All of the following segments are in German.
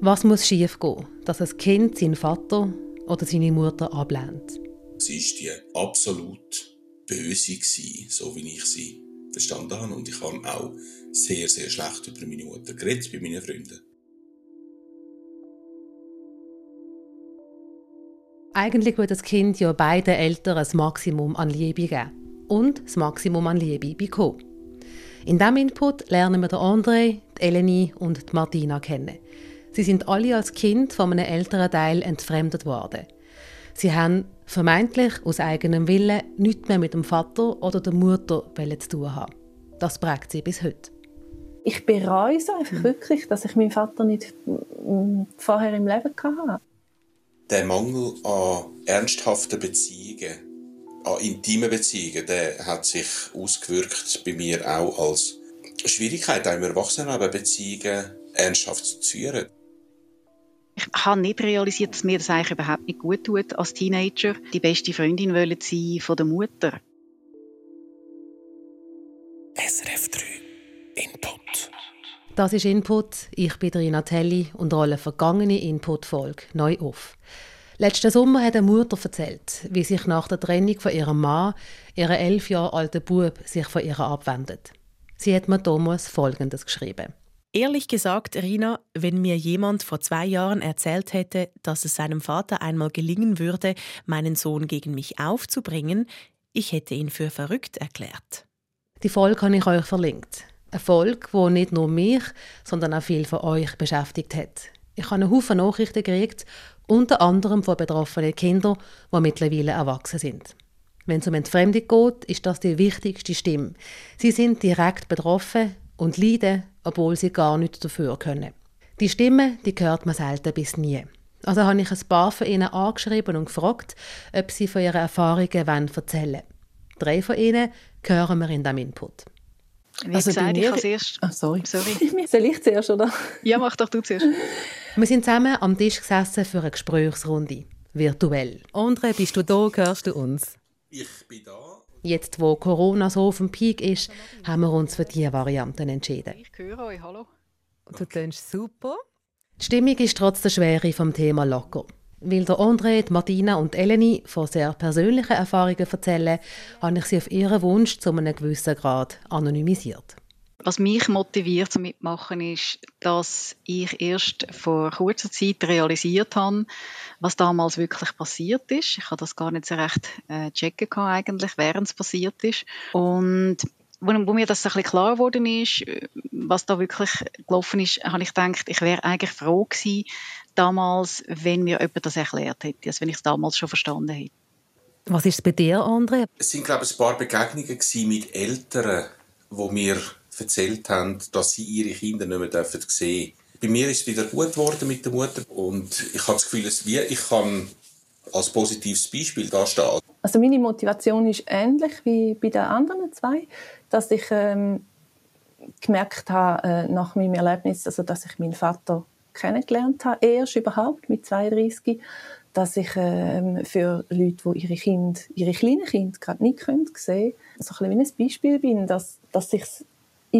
Was muss schiefgehen, dass ein Kind seinen Vater oder seine Mutter ablehnt? Sie war die absolut böse, gewesen, so wie ich sie verstanden habe. Und ich habe auch sehr, sehr schlecht über meine Mutter geredet bei meinen Freunden. Eigentlich würde das Kind ja beiden Eltern ein Maximum an Liebe geben und das Maximum an Liebe bekommen. In diesem Input lernen wir den André, die Eleni und die Martina kennen. Sie sind alle als Kind von einem älteren Teil entfremdet worden. Sie haben vermeintlich aus eigenem Willen nichts mehr mit dem Vater oder der Mutter zu tun haben. Das prägt sie bis heute. Ich bereue es einfach wirklich, dass ich meinen Vater nicht mm, vorher im Leben hatte der Mangel an ernsthaften Beziehungen, an intimen Beziehungen, der hat sich ausgewirkt bei mir auch als Schwierigkeit, auch im Erwachsenenleben Beziehungen ernsthaft zu führen. Ich habe nicht realisiert, dass mir das eigentlich überhaupt nicht gut tut, als Teenager die beste Freundin wollen sein von der Mutter. SRF 3 Input. Das ist Input. Ich bin Rina Telli und rolle vergangene Input-Folge neu auf. Letzten Sommer hat eine Mutter erzählt, wie sich nach der Trennung von ihrem Mann ihre elf Jahre alte Bub sich von ihr abwendet. Sie hat mir damals Folgendes geschrieben. Ehrlich gesagt, Rina, wenn mir jemand vor zwei Jahren erzählt hätte, dass es seinem Vater einmal gelingen würde, meinen Sohn gegen mich aufzubringen, ich hätte ihn für verrückt erklärt. Die Folge habe ich euch verlinkt. Eine Folge, die nicht nur mich, sondern auch viele von euch beschäftigt hat. Ich habe einen Haufen Nachrichten gekriegt, unter anderem von betroffenen Kindern, die mittlerweile erwachsen sind. Wenn es um Entfremdung geht, ist das die wichtigste Stimme. Sie sind direkt betroffen und leiden, obwohl sie gar nichts dafür können. Die Stimme, die hört man selten bis nie. Also habe ich ein paar von ihnen angeschrieben und gefragt, ob sie von ihren Erfahrungen erzählen wollen. Drei von ihnen hören wir in diesem Input. Wie also gesagt, ich als erst... Ach, sorry. sorry. Soll ich zuerst, oder? Ja, mach doch du zuerst. Wir sind zusammen am Tisch gesessen für eine Gesprächsrunde. Virtuell. Andre, bist du da? Hörst du uns? Ich bin da. Jetzt, wo Corona so auf dem Peak ist, haben wir uns für diese Varianten entschieden. Ich höre euch, hallo. Du tönst super. Die Stimmung ist trotz der Schwere vom Thema locker. Weil der André, Martina und Eleni von sehr persönlichen Erfahrungen erzählen, habe ich sie auf ihren Wunsch zu einem gewissen Grad anonymisiert. Was mich motiviert zum Mitmachen ist, dass ich erst vor kurzer Zeit realisiert habe, was damals wirklich passiert ist. Ich habe das gar nicht so recht äh, checken können eigentlich, während es passiert ist. Und wo, wo, mir das ein bisschen klar geworden ist, was da wirklich gelaufen ist, habe ich gedacht, ich wäre eigentlich froh gewesen, damals, wenn mir jemand das erklärt hätte, als wenn ich es damals schon verstanden hätte. Was ist es bei dir, André? Es sind, glaube ich, ein paar Begegnungen mit Eltern, die mir erzählt haben, dass sie ihre Kinder nicht mehr sehen dürfen. Bei mir ist es wieder gut geworden mit der Mutter und ich habe das Gefühl, dass wir, ich kann als positives Beispiel da stehen. Also meine Motivation ist ähnlich wie bei den anderen zwei, dass ich ähm, gemerkt habe äh, nach meinem Erlebnis, also dass ich meinen Vater kennengelernt habe, erst überhaupt mit 32, dass ich ähm, für Leute, die ihre Kinder, ihre kleinen Kinder gerade nicht können, sehen so ein, wie ein Beispiel bin, dass, dass sich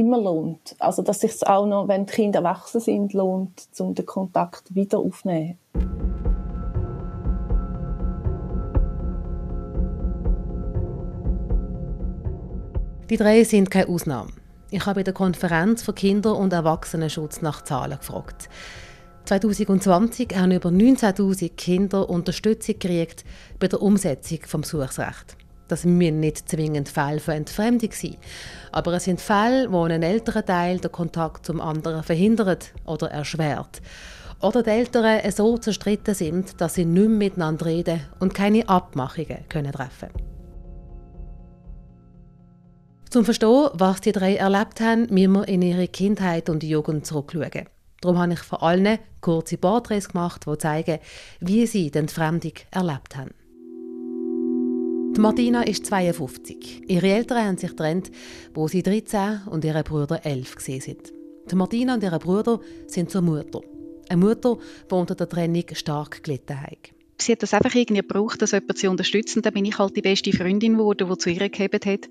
immer lohnt. Also dass sich auch noch, wenn die Kinder erwachsen sind, lohnt, um den Kontakt wieder aufzunehmen. Die drei sind keine Ausnahme. Ich habe in der Konferenz für Kinder- und Erwachsenenschutz nach Zahlen gefragt. 2020 haben über 19.000 Kinder Unterstützung gekriegt bei der Umsetzung des Besuchsrechts. Das müssen nicht zwingend Fälle von Entfremdung sein, aber es sind Fälle, wo ein älterer Teil den Kontakt zum anderen verhindert oder erschwert. Oder die Eltern so zerstritten sind, dass sie nicht mehr miteinander reden und keine Abmachungen können treffen können. Zum Verstehen, was die drei erlebt haben, müssen wir in ihre Kindheit und Jugend zurückschauen. Darum habe ich vor allen kurze Porträts gemacht, die zeigen, wie sie den Fremdung erlebt haben. Die Martina ist 52. Ihre Eltern haben sich getrennt, wo sie 13 und ihre Brüder 11 sind. Die Martina und ihre Brüder sind zur Mutter. Eine Mutter, die unter der Trennung stark gelitten hat. Sie hat das einfach irgendwie gebraucht, dass jemand sie unterstützt. Und dann bin ich halt die beste Freundin geworden, die zu ihr gegeben hat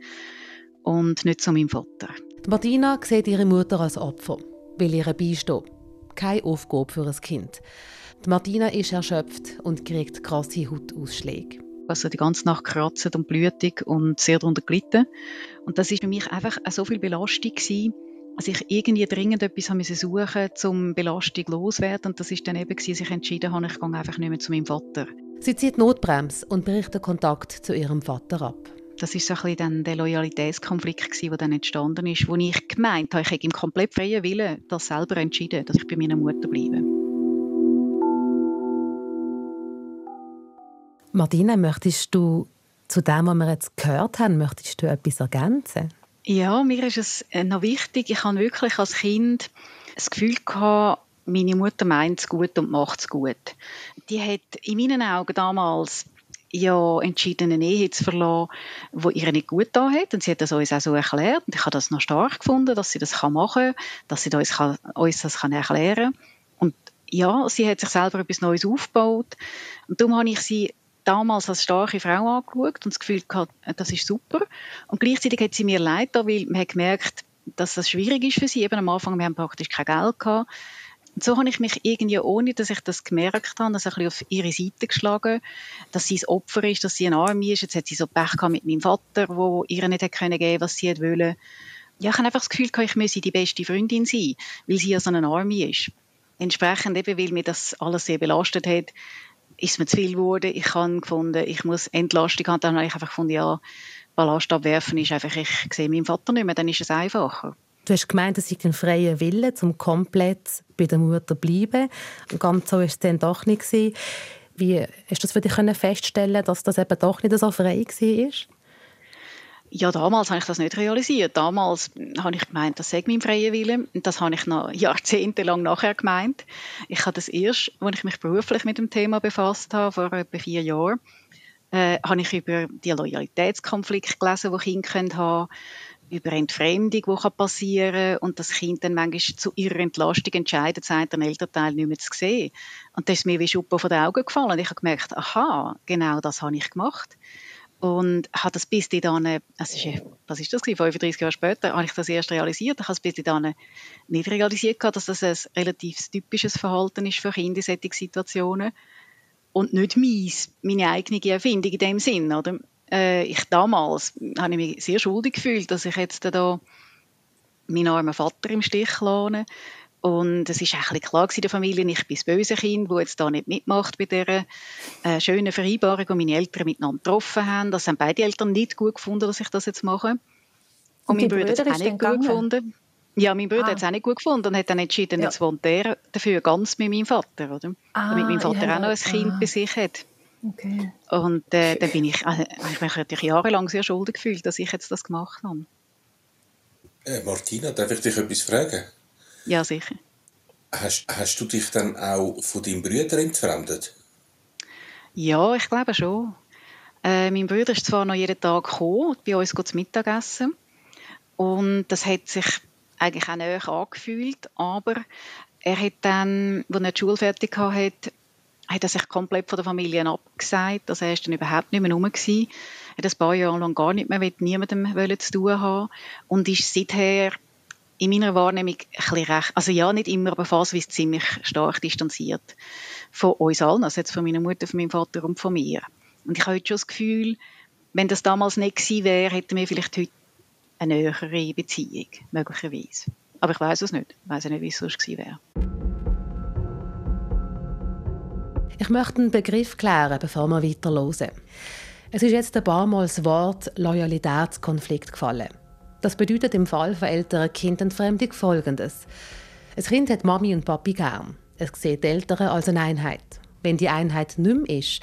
und nicht zu meinem Vater. Die Martina sieht ihre Mutter als Opfer, will ihr beistehen. keine Aufgabe für ein Kind. Die Martina ist erschöpft und kriegt krasse Hautausschläge. Also die ganze Nacht kratzt und blutig und sehr darunter gelitten. Und das ist für mich einfach so viel Belastung gewesen, als ich irgendwie dringend etwas suchen musste, um Belastung loszuwerden. Und das ist dann eben, dass ich entschieden habe, ich gehe einfach nicht mehr zu meinem Vater. Sie zieht Notbremse und bricht den Kontakt zu ihrem Vater ab. Das ist so ein bisschen dann der Loyalitätskonflikt, der dann entstanden ist, wo ich gemeint habe, ich hätte im komplett freien Willen das selber entschieden, dass ich bei meiner Mutter bleibe. Martina, möchtest du zu dem, was wir jetzt gehört haben, möchtest du etwas ergänzen? Ja, mir ist es äh, noch wichtig. Ich habe wirklich als Kind das Gefühl gehabt, meine Mutter meint es gut und macht es gut. Die hat in meinen Augen damals ja entschieden, eine Ehe zu verlassen, die ihr nicht gut da hat. Und sie hat das uns auch so erklärt. Und ich habe das noch stark gefunden, dass sie das machen kann, dass sie uns, uns das erklären kann. Und ja, sie hat sich selber etwas Neues aufgebaut. Und darum habe ich sie damals als starke Frau angeschaut und das Gefühl gehabt, das ist super. Und gleichzeitig hat sie mir leid da, weil man hat gemerkt, dass das schwierig ist für sie. Eben am Anfang, wir haben praktisch kein Geld gehabt. Und so habe ich mich irgendwie, ohne dass ich das gemerkt habe, also ein bisschen auf ihre Seite geschlagen, dass sie ein Opfer ist, dass sie ein Arme ist. Jetzt hat sie so Pech gehabt mit meinem Vater, wo ihr nicht geben konnte, was sie wollte. Ja, ich habe einfach das Gefühl gehabt, ich müsse die beste Freundin sein, weil sie ja so eine Arme ist. Entsprechend eben, weil mir das alles sehr belastet hat, ist mir zu viel geworden. Ich habe gefunden, ich muss Entlastung haben. Dann habe ich einfach gefunden, ja, Ballast abwerfen ist einfach, ich sehe meinen Vater nicht mehr, dann ist es einfacher. Du hast gemeint, es sei ein freier Wille, um komplett bei der Mutter zu bleiben. Ganz so war es dann doch nicht. Wie hast du das für dich feststellen dass das eben doch nicht so frei war? Ja, damals habe ich das nicht realisiert. Damals habe ich gemeint, das sei mein freier Wille. Und das habe ich noch jahrzehntelang nachher gemeint. Ich habe das erst, als ich mich beruflich mit dem Thema befasst habe, vor etwa vier Jahren, äh, habe ich über die Loyalitätskonflikte gelesen, die Kinder können haben über Entfremdung, die passieren kann und das Kind dann manchmal zu ihrer Entlastung entscheidet, sagt der Elternteil nicht mehr zu sehen. Und das ist mir wie Schuppen von den Augen gefallen. Ich habe gemerkt, aha, genau das habe ich gemacht. Und habe das bis dann, es ist, was ist das 35 Jahre später, habe ich das erst realisiert. Ich habe es bis dann nicht realisiert, dass das ein relativ typisches Verhalten ist für Kinder in Situationen. Und nicht meins, meine eigene Erfindung in dem Sinn, oder? Äh, ich damals habe ich mich sehr schuldig gefühlt, dass ich jetzt da meinen armen Vater im Stich lasse. Und es war ein klar in der Familie, ich bin das böse Kind, das jetzt da nicht mitmacht bei dieser äh, schönen Vereinbarung, die meine Eltern miteinander getroffen haben. Das haben beide Eltern nicht gut gefunden, dass ich das jetzt mache. Und, und mein Bruder hat es auch nicht gut gegangen? gefunden. Ja, mein Bruder ah. hat es auch nicht gut gefunden und hat dann entschieden, ja. jetzt wohnt er dafür ganz mit meinem Vater, oder? Ah, Damit mein Vater ja, auch noch ein Kind ah. bei sich hat. Okay. Und äh, dann bin ich, äh, ich mich natürlich jahrelang sehr schuldig gefühlt, dass ich jetzt das gemacht habe. Äh, Martina, darf ich dich etwas fragen? Ja, sicher. Hast, hast du dich dann auch von deinem Bruder entfremdet? Ja, ich glaube schon. Äh, mein Bruder ist zwar noch jeden Tag gekommen, bei uns zu Mittagessen. Und das hat sich eigentlich auch näher angefühlt. Aber er hat dann, als er die Schule fertig hatte, hat er sich komplett von der Familie abgesagt. Also er war dann überhaupt nicht mehr rum. Gewesen. Er hat ein paar Jahre lang gar nicht mehr mit niemandem zu tun haben und ist seither in meiner Wahrnehmung ein recht, also ja, nicht immer, aber phasenweise ziemlich stark distanziert von uns allen, also jetzt von meiner Mutter, von meinem Vater und von mir. Und ich habe heute schon das Gefühl, wenn das damals nicht gewesen wäre, hätten wir vielleicht heute eine nähere Beziehung, möglicherweise. Aber ich weiß es nicht. Ich weiß nicht, wie es sonst gewesen wäre. Ich möchte einen Begriff klären, bevor wir weiterhören. Es ist jetzt ein paar Mal das Wort Loyalitätskonflikt gefallen. Das bedeutet im Fall von älteren Kindentfremdung Folgendes. Ein Kind hat Mami und Papi gern. Es sieht die Eltern als eine Einheit. Wenn die Einheit nicht mehr ist,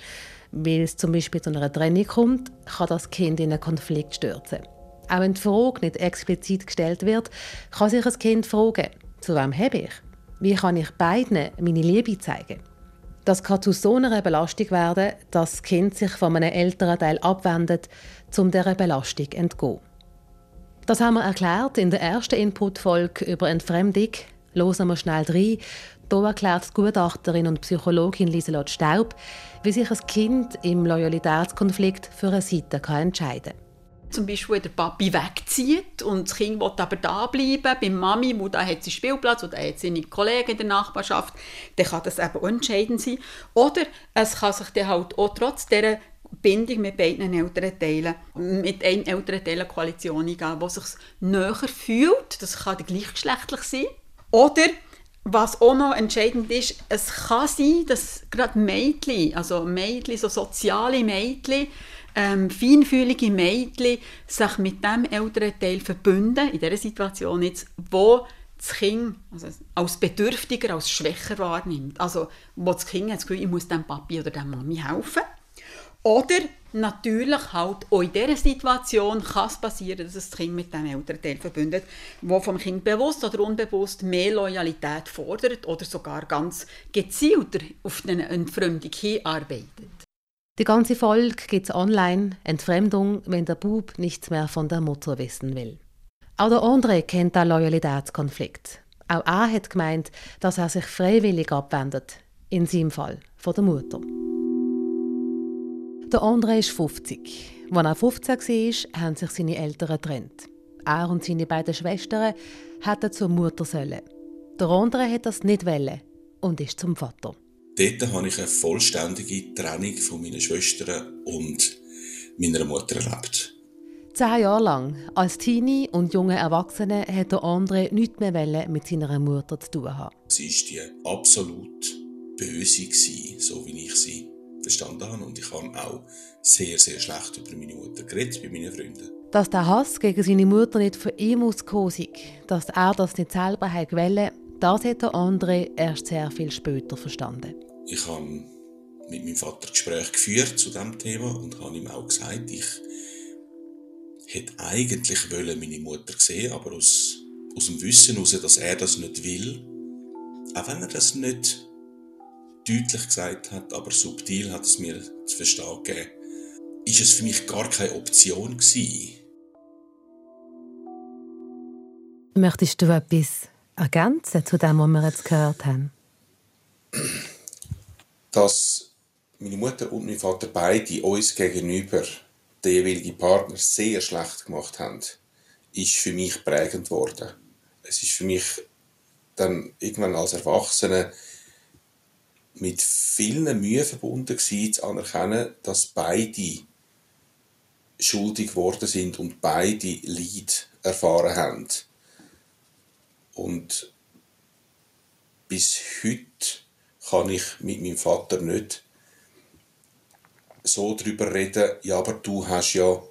weil es zum Beispiel zu einer Trennung kommt, kann das Kind in einen Konflikt stürzen. Auch wenn die Frage nicht explizit gestellt wird, kann sich ein Kind fragen, zu wem habe ich? Wie kann ich beiden meine Liebe zeigen? Das kann zu so einer Belastung werden, dass das Kind sich von einem älteren Teil abwendet, um dieser Belastung entgehen. Das haben wir erklärt in der ersten Input-Folge über Entfremdung. Hören wir schnell rein. Hier erklärt die Gutachterin und Psychologin Lieselot Staub, wie sich ein Kind im Loyalitätskonflikt für eine Seite entscheiden kann. zum Beispiel der Papi wegzieht und das Kind will aber da bleiben, bei Mami, wo da hat sie Spielplatz oder hat seine Kollegen in der Nachbarschaft, dann kann das eben entscheidend sein. Oder es kann sich dann halt auch trotz dieser Bindung mit beiden älteren Teilen, mit einem älteren Teil eine Koalition eingehen, die sich näher fühlt. Das kann gleichgeschlechtlich sein. Oder was auch noch entscheidend ist, es kann sein, dass gerade Mädchen, also Mädchen, so soziale Mädchen, ähm, feinfühlige Mädchen sich mit dem älteren Teil verbünden, in dieser Situation jetzt, wo das Kind also als bedürftiger, als schwächer wahrnimmt. Also wo das Kind das Gefühl, ich muss dem Papi oder der Mami helfen. Oder natürlich halt auch in dieser Situation kann es passieren, dass das Kind mit dem Elternteil verbündet, wo vom Kind bewusst oder unbewusst mehr Loyalität fordert oder sogar ganz gezielter auf eine Entfremdung hinarbeitet. Die ganze Folge gibt es online, Entfremdung, wenn der Bub nichts mehr von der Mutter wissen will. Auch der André kennt den Loyalitätskonflikt. Auch er hat gemeint, dass er sich freiwillig abwendet, in seinem Fall von der Mutter. Der André ist 50. Als er 15 war, haben sich seine Eltern getrennt. Er und seine beiden Schwestern hätten zur Mutter sollen. Der André hat das nicht wollen und ist zum Vater. Dort habe ich eine vollständige Trennung von meinen Schwestern und meiner Mutter erlebt. Zehn Jahre lang, als Teenie und junge Erwachsene, hat der André nichts mehr mit seiner Mutter zu tun haben. Sie war die absolut böse, so wie ich sie verstanden habe. Und ich habe auch sehr, sehr schlecht über meine Mutter geredet bei meinen Freunden. Dass der Hass gegen seine Mutter nicht von ihm ausgekommen dass er das nicht selber wollte, das hat der André erst sehr viel später verstanden. Ich habe mit meinem Vater Gespräche geführt zu diesem Thema und habe ihm auch gesagt, ich hätte eigentlich meine Mutter sehen aber aus, aus dem Wissen heraus, dass er das nicht will, auch wenn er das nicht deutlich gesagt hat, aber subtil hat es mir zu verstehen gegeben, ist es für mich gar keine Option gewesen. Möchtest du etwas ergänzen zu dem, was wir jetzt gehört haben? Dass meine Mutter und mein Vater beide uns gegenüber den jeweiligen Partner sehr schlecht gemacht haben, ist für mich prägend worden. Es ist für mich dann irgendwann als Erwachsener mit vielen Mühe verbunden gewesen, zu anerkennen, dass beide schuldig geworden sind und beide Leid erfahren haben. Und bis heute kann ich mit meinem Vater nicht so darüber reden, ja, aber du hast ja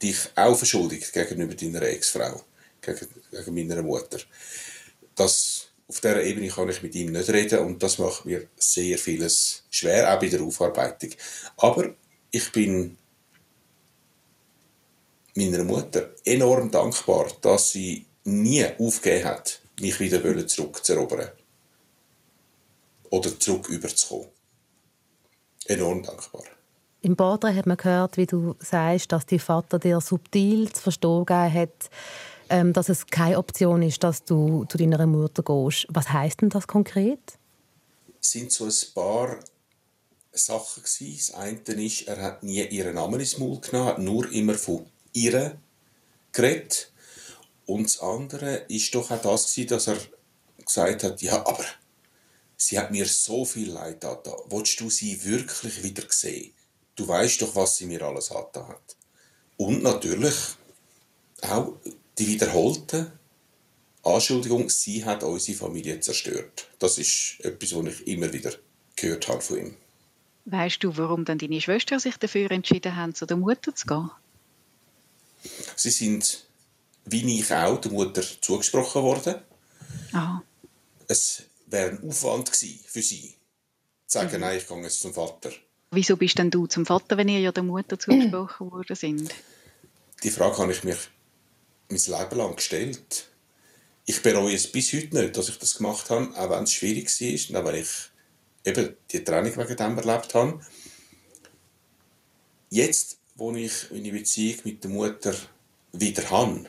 dich auch verschuldigt gegenüber deiner Ex-Frau, gegen, gegen meiner Mutter. Das auf dieser Ebene kann ich mit ihm nicht reden und das macht mir sehr vieles schwer, auch bei der Aufarbeitung. Aber ich bin meiner Mutter enorm dankbar, dass sie nie aufgegeben hat, mich wieder zurückzuerobern. Oder zurück überzukommen. Enorm dankbar. Im Porträt hat man gehört, wie du sagst, dass dein Vater dir subtil zu verstehen hat, ähm, dass es keine Option ist, dass du zu deiner Mutter gehst. Was heißt denn das konkret? Es sind so ein paar Sachen gewesen. Das eine ist, er hat nie ihren Namen ins Maul genommen, hat nur immer von ihr geredet. Und das andere ist doch auch das gewesen, dass er gesagt hat, ja, aber sie hat mir so viel Leid da. Willst du sie wirklich wieder sehen? Du weißt doch, was sie mir alles hat. Und natürlich auch die wiederholte Anschuldigung, sie hat unsere Familie zerstört. Das ist etwas, was ich immer wieder gehört habe von ihm. Weißt du, warum dann deine Schwestern sich dafür entschieden haben, zu der Mutter zu gehen? Sie sind, wie ich auch, der Mutter zugesprochen worden. Aha. Es wäre ein Aufwand gewesen für sie, zu sagen, mhm. nein, ich gehe jetzt zum Vater. Wieso bist denn du zum Vater, wenn ihr ja der Mutter zugesprochen worden sind? Die Frage habe ich mir mein Leben lang gestellt. Ich bereue es bis heute nicht, dass ich das gemacht habe, auch wenn es schwierig war, auch wenn ich eben die Training wegen dem erlebt habe. Jetzt, wo ich meine Beziehung mit der Mutter wieder habe,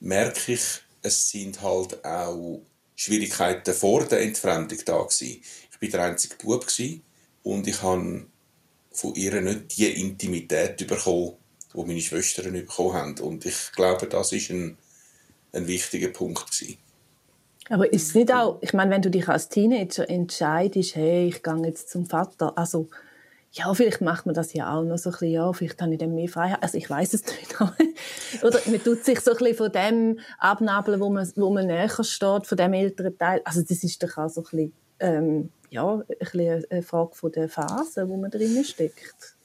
merke ich, es sind halt auch Schwierigkeiten vor der Entfremdung da gewesen. Ich war der einzige Bub und ich habe von ihr nicht die Intimität bekommen, wo meine Schwestern bekommen haben. Und ich glaube, das ist ein, ein wichtiger Punkt gewesen. Aber ist es nicht auch, ich meine, wenn du dich als Teenager entscheidest, hey, ich gehe jetzt zum Vater, also ja, vielleicht macht man das ja auch noch so ein bisschen, ja, vielleicht habe ich dann mehr Freiheit. Also ich weiß es nicht. Oder man tut sich so ein bisschen von dem abnabeln, wo man, wo man näher steht, von dem älteren Teil. Also das ist doch auch so ein bisschen, ähm, ja, ein bisschen eine Frage von der Phase, wo man drin steckt.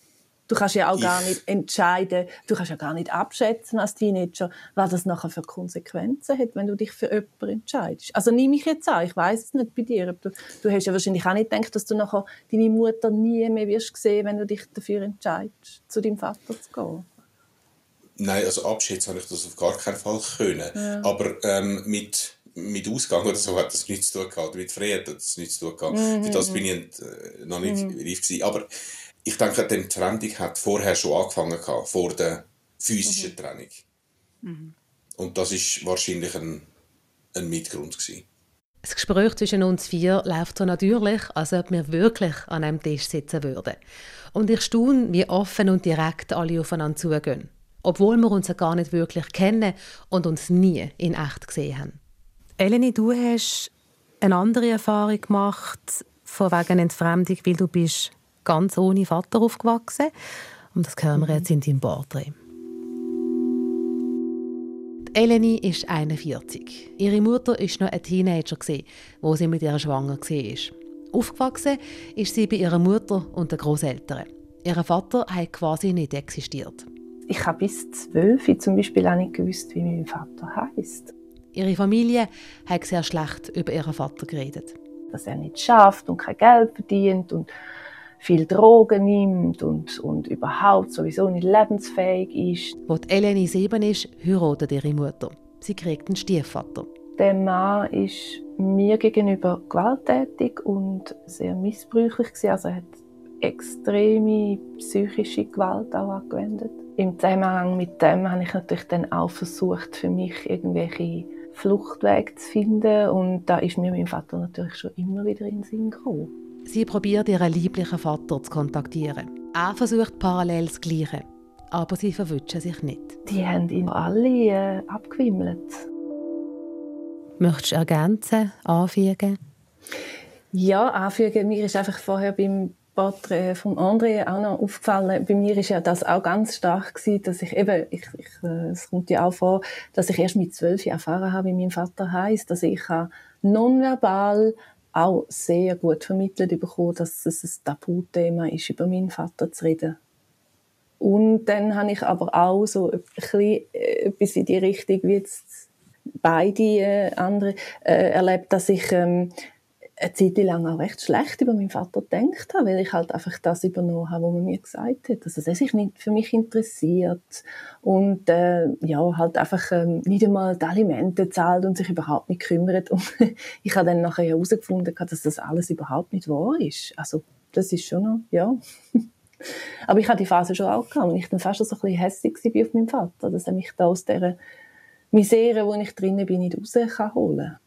Du kannst ja auch gar nicht entscheiden, du kannst ja gar nicht abschätzen als Teenager, was das nachher für Konsequenzen hat, wenn du dich für jemanden entscheidest. Also nehme ich jetzt an, ich weiß es nicht bei dir. Du, du hast ja wahrscheinlich auch nicht gedacht, dass du nachher deine Mutter nie mehr wirst sehen, wenn du dich dafür entscheidest, zu deinem Vater zu gehen. Nein, also abschätzen habe ich das auf gar keinen Fall können. Ja. Aber ähm, mit mit Ausgang oder so hat das nichts zu tun gehabt. Mit Freiheit hat das nichts zu tun gehabt. Mhm. Für das bin ich äh, noch nicht mhm. reif gewesen. Aber ich denke, die Trennung hat vorher schon angefangen gehabt, vor der physischen mhm. Trennung. Mhm. Und das ist wahrscheinlich ein, ein Mitgrund gewesen. Das Gespräch zwischen uns vier läuft so natürlich, als ob wir wirklich an einem Tisch sitzen würden. Und ich staune, wie offen und direkt alle aufeinander zugehen. Obwohl wir uns ja gar nicht wirklich kennen und uns nie in echt gesehen haben. Eleni, du hast eine andere Erfahrung gemacht von wegen Entfremdung, weil du bist ganz ohne Vater aufgewachsen. Und das hören wir jetzt in deinem Porträt. Eleni ist 41. Ihre Mutter war noch ein Teenager, wo sie mit ihrer Schwanger war. Aufgewachsen ist sie bei ihrer Mutter und den Großeltern. Ihr Vater hat quasi nicht existiert. Ich habe bis zwölf zum Beispiel auch nicht gewusst, wie mein Vater heißt. Ihre Familie hat sehr schlecht über ihren Vater geredet. Dass er nicht schafft und kein Geld verdient und viel Drogen nimmt und, und überhaupt sowieso nicht lebensfähig ist. Als Eleni sieben ist, heiratet ihre Mutter. Sie kriegt einen Stiefvater. Der Mann ist mir gegenüber gewalttätig und sehr missbräuchlich. Also er hat extreme psychische Gewalt auch angewendet. Im Zusammenhang mit dem habe ich natürlich dann auch versucht, für mich irgendwelche Fluchtwege zu finden. Und da ist mir mein Vater natürlich schon immer wieder in den Sinn gekommen. Sie probiert ihren lieblichen Vater zu kontaktieren. Er versucht parallel das Gleiche, aber sie verwünschen sich nicht. Die haben ihn alle äh, abgewimmelt. Möchtest du ergänzen, anfügen? Ja, anfügen. Mir ist einfach vorher beim Porträt von André auch noch aufgefallen. Bei mir ist ja das auch ganz stark gewesen, dass ich eben, ich, ich, äh, es kommt ja auch vor, dass ich erst mit zwölf erfahren habe, wie mein Vater heißt, dass ich nonverbal auch sehr gut vermittelt bekommen, dass es ein Tabuthema ist, über meinen Vater zu reden. Und dann habe ich aber auch so ein bisschen äh, etwas in die Richtung, wie jetzt beide äh, andere, äh, erlebt, dass ich ähm, eine Zeit lang auch recht schlecht über meinen Vater gedacht habe, weil ich halt einfach das übernommen habe, was man mir gesagt hat. Also, er sich nicht für mich interessiert und äh, ja, halt einfach ähm, nicht einmal die Alimente zahlt und sich überhaupt nicht kümmert. Und ich habe dann nachher herausgefunden, dass das alles überhaupt nicht wahr ist. Also, das ist schon noch, ja. Aber ich hatte die Phase schon auch gehabt, und ich dann fast so ein bisschen hässlich war auf meinen Vater, dass er mich da aus dieser Misere, wo ich drinnen bin, nicht raus kann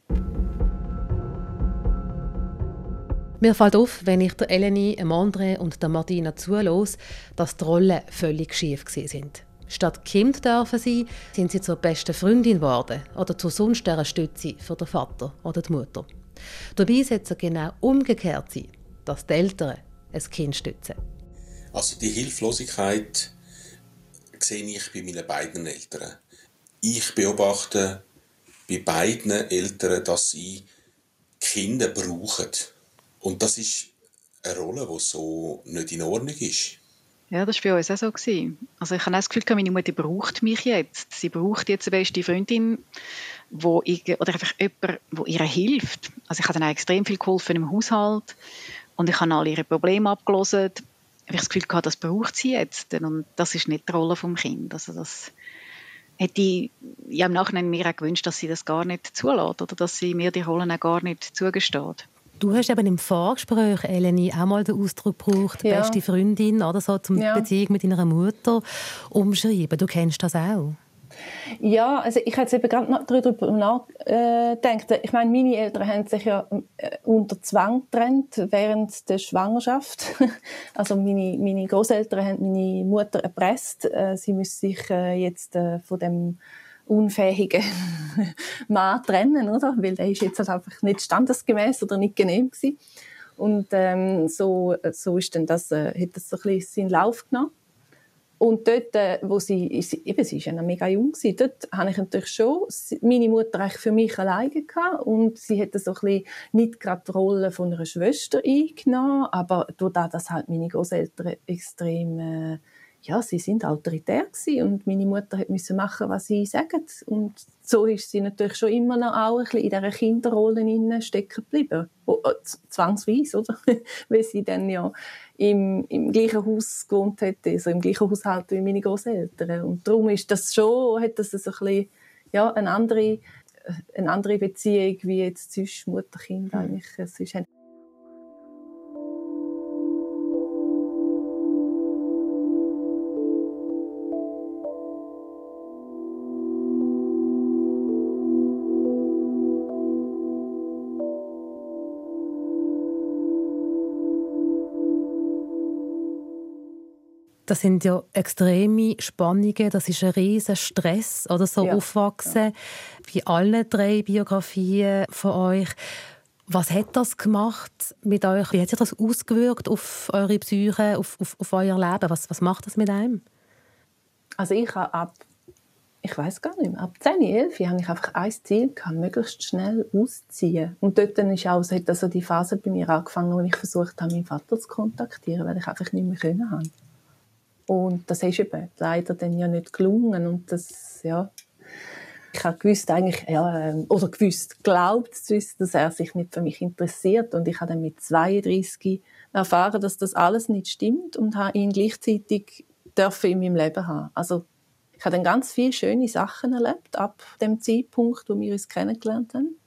Mir fällt auf, wenn ich der Eleni, dem André und der Martina zulos, dass die Rollen völlig schief sind. Statt Kind dürfen sie, sind sie zur besten Freundin geworden oder zur sonst einer Stütze für den Vater oder die Mutter. Dabei sollte es genau umgekehrt sein, dass die Eltern ein Kind stützen. Also die Hilflosigkeit sehe ich bei meinen beiden Eltern. Ich beobachte bei beiden Eltern, dass sie Kinder brauchen und das ist eine Rolle, die so nicht in Ordnung ist. Ja, das war bei uns auch so. Also ich habe das Gefühl, meine Mutter braucht mich jetzt. Sie braucht jetzt eine beste Freundin, wo ich, oder einfach jemand, der ihr hilft. Also ich habe dann auch extrem viel geholfen im Haushalt und ich habe alle ihre Probleme abgelesen. Ich habe das Gefühl gehabt, das braucht sie jetzt. Und das ist nicht die Rolle des Kindes. Also das hätte ich ja, im Nachhinein mir auch gewünscht, dass sie das gar nicht zulässt oder dass sie mir die Rollen auch gar nicht zugesteht. Du hast eben im Vorgespräch, Eleni, auch mal den Ausdruck gebraucht, ja. beste Freundin oder so, zum ja. Beziehung mit deiner Mutter umschreiben. Du kennst das auch? Ja, also ich habe jetzt eben gerade noch darüber nachgedacht. Ich meine, meine Eltern haben sich ja äh, unter Zwang getrennt während der Schwangerschaft. Also meine, meine Großeltern haben meine Mutter erpresst. Äh, sie müsse sich äh, jetzt von dem unfähigen Mann trennen, oder? Weil der ist jetzt halt einfach nicht standesgemäß oder nicht genehm gewesen. Und ähm, so, so ist dann das, äh, hat das so ein bisschen seinen Lauf genommen. Und dort, äh, wo sie, eben, sie ist ja mega jung dort habe ich natürlich schon meine Mutter eigentlich für mich alleine und sie hat so ein nicht gerade die Rolle von einer Schwester eingenommen, aber durch das, dass halt meine Großeltern extrem äh, ja, sie sind autoritär gewesen und meine Mutter hat müssen machen, was sie sagen. Und so ist sie natürlich schon immer noch auch ein bisschen in dieser Kinderrolle stecken geblieben. Oh, äh, zwangsweise, oder? Weil sie dann ja im, im gleichen Haus gewohnt hat, also im gleichen Haushalt wie meine Großeltern. Und darum ist das schon, hat das so ein bisschen, ja, eine andere, äh, eine andere Beziehung wie jetzt zwischen Mutter-Kind mhm. eigentlich. Es Das sind ja extreme Spannungen, das ist ein riesiger Stress oder so ja. aufwachsen, wie alle drei Biografien von euch. Was hat das gemacht mit euch? Wie hat sich das ausgewirkt auf eure Psyche, auf, auf, auf euer Leben? Was, was macht das mit einem? Also ich habe ab, ich weiß gar nicht mehr, ab 10, 11 habe ich einfach ein Ziel gehabt, möglichst schnell auszuziehen. Und dort dann ist auch, hat also die Phase bei mir angefangen, wo ich versucht habe, meinen Vater zu kontaktieren, weil ich einfach nicht mehr können habe. Und das ist eben leider dann ja nicht gelungen. Und das, ja, ich habe gewusst eigentlich, ja, ähm, oder gewusst, glaubt zu wissen, dass er sich nicht für mich interessiert. Und ich habe dann mit 32 erfahren, dass das alles nicht stimmt und habe ihn gleichzeitig dürfen in meinem Leben haben. Also, ich habe dann ganz viele schöne Sachen erlebt ab dem Zeitpunkt, wo wir uns kennengelernt haben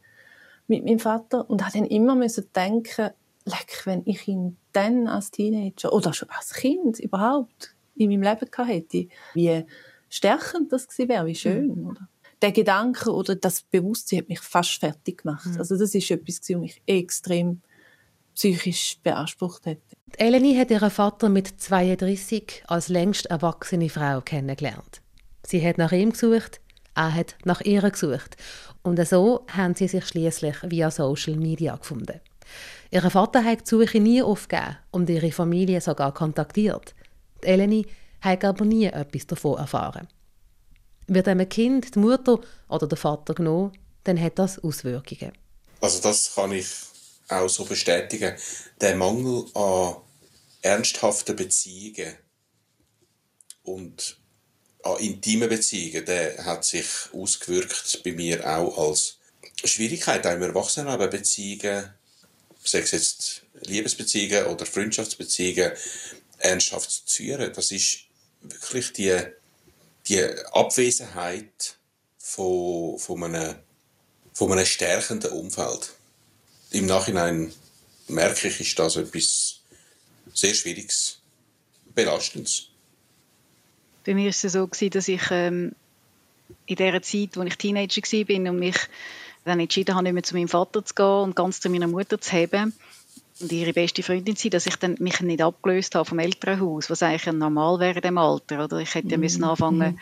mit meinem Vater und habe dann immer müssen denken, leck, wenn ich ihn dann als Teenager oder schon als Kind überhaupt in meinem Leben gehabt hätte, wie stärkend das gewesen wäre, wie schön, mhm. oder? Der Gedanke oder das Bewusstsein hat mich fast fertig gemacht. Mhm. Also das ist etwas, was mich extrem psychisch beansprucht hat. Eleni hat ihren Vater mit 32 als längst erwachsene Frau kennengelernt. Sie hat nach ihm gesucht, er hat nach ihr gesucht. Und so haben sie sich schließlich via Social Media gefunden. Ihr Vater hat die Suche nie aufgegeben und ihre Familie sogar kontaktiert. Eleni hat aber nie etwas davon erfahren. Wird einem Kind die Mutter oder der Vater genommen, dann hat das Auswirkungen. Also das kann ich auch so bestätigen. Der Mangel an ernsthaften Beziehungen und an intimen Beziehungen, der hat sich ausgewirkt bei mir auch als Schwierigkeit auch im Erwachsenenleben Beziehungen, sei es jetzt Liebesbeziehungen oder Freundschaftsbeziehungen, ernsthaft zu führen. Das ist wirklich die, die Abwesenheit von, von, einem, von einem stärkenden Umfeld. Im Nachhinein merke ich, ist das etwas sehr Schwieriges, Belastendes. Bei mir war es so, dass ich ähm, in der Zeit, als ich Teenager war und mich dann entschieden habe, nicht mehr zu meinem Vater zu gehen und ganz zu meiner Mutter zu haben, und ihre beste Freundin sein, dass ich dann mich nicht abgelöst habe vom Elternhaus, was eigentlich normal wäre in dem Alter. Oder ich hätte ja müssen mhm. anfangen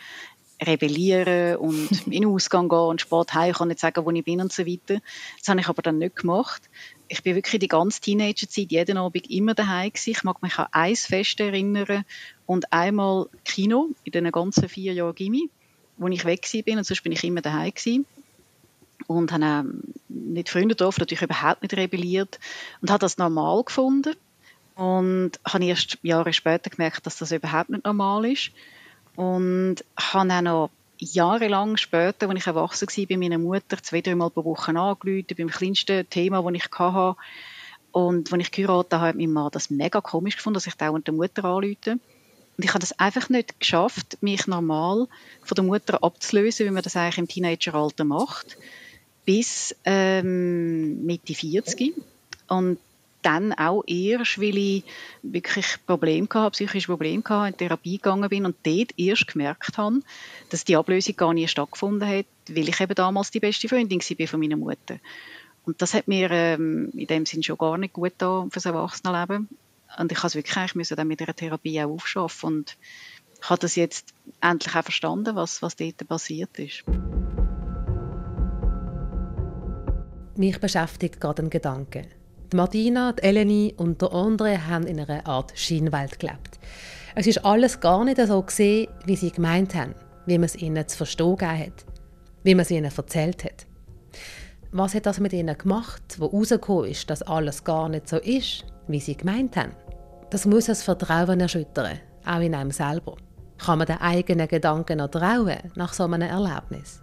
rebellieren und in den Ausgang gehen und spät heim, ich kann nicht sagen, wo ich bin und so weiter. Das habe ich aber dann nicht gemacht. Ich bin wirklich die ganze Teenagerzeit jeden Abend immer daheim gewesen. Ich mag mich an eins Fest erinnern und einmal Kino in den ganzen vier Jahren Gimmi, wo ich weg bin und sonst bin ich immer daheim gewesen und habe ähm, nicht Freunde getroffen, natürlich überhaupt nicht rebelliert und habe das normal gefunden und habe erst Jahre später gemerkt, dass das überhaupt nicht normal ist und habe auch noch jahrelang später, als ich erwachsen war, bei meiner Mutter zwei, dreimal pro Woche angerufen, beim kleinsten Thema, das ich hatte. Und als ich geheiratet habe, hat mein Mann das mega komisch gefunden, dass ich dauernd der Mutter anrufe. Und ich habe das einfach nicht geschafft, mich normal von der Mutter abzulösen, wie man das eigentlich im Teenageralter macht bis ähm, Mitte 40. Und dann auch erst, weil ich wirklich Probleme hatte, psychische Probleme hatte, in Therapie gegangen bin und dort erst gemerkt habe, dass die Ablösung gar nie stattgefunden hat, weil ich eben damals die beste Freundin war von meiner Mutter. Und das hat mir ähm, in dem Sinn schon gar nicht gut da für das Erwachsenenleben. Und ich musste wirklich müssen dann mit der Therapie auch aufschaffen und ich habe das jetzt endlich auch verstanden, was, was dort passiert ist. Mich beschäftigt gerade ein Gedanke. Die Martina, die Eleni und der andere haben in einer Art Scheinwelt gelebt. Es ist alles gar nicht so gesehen, wie sie gemeint haben, wie man es ihnen zu verstehen hat, wie man es ihnen erzählt hat. Was hat das mit ihnen gemacht, wo rausgekommen ist, dass alles gar nicht so ist, wie sie gemeint haben? Das muss das Vertrauen erschüttern, auch in einem selber. Kann man den eigenen Gedanken noch trauen nach so einem Erlebnis?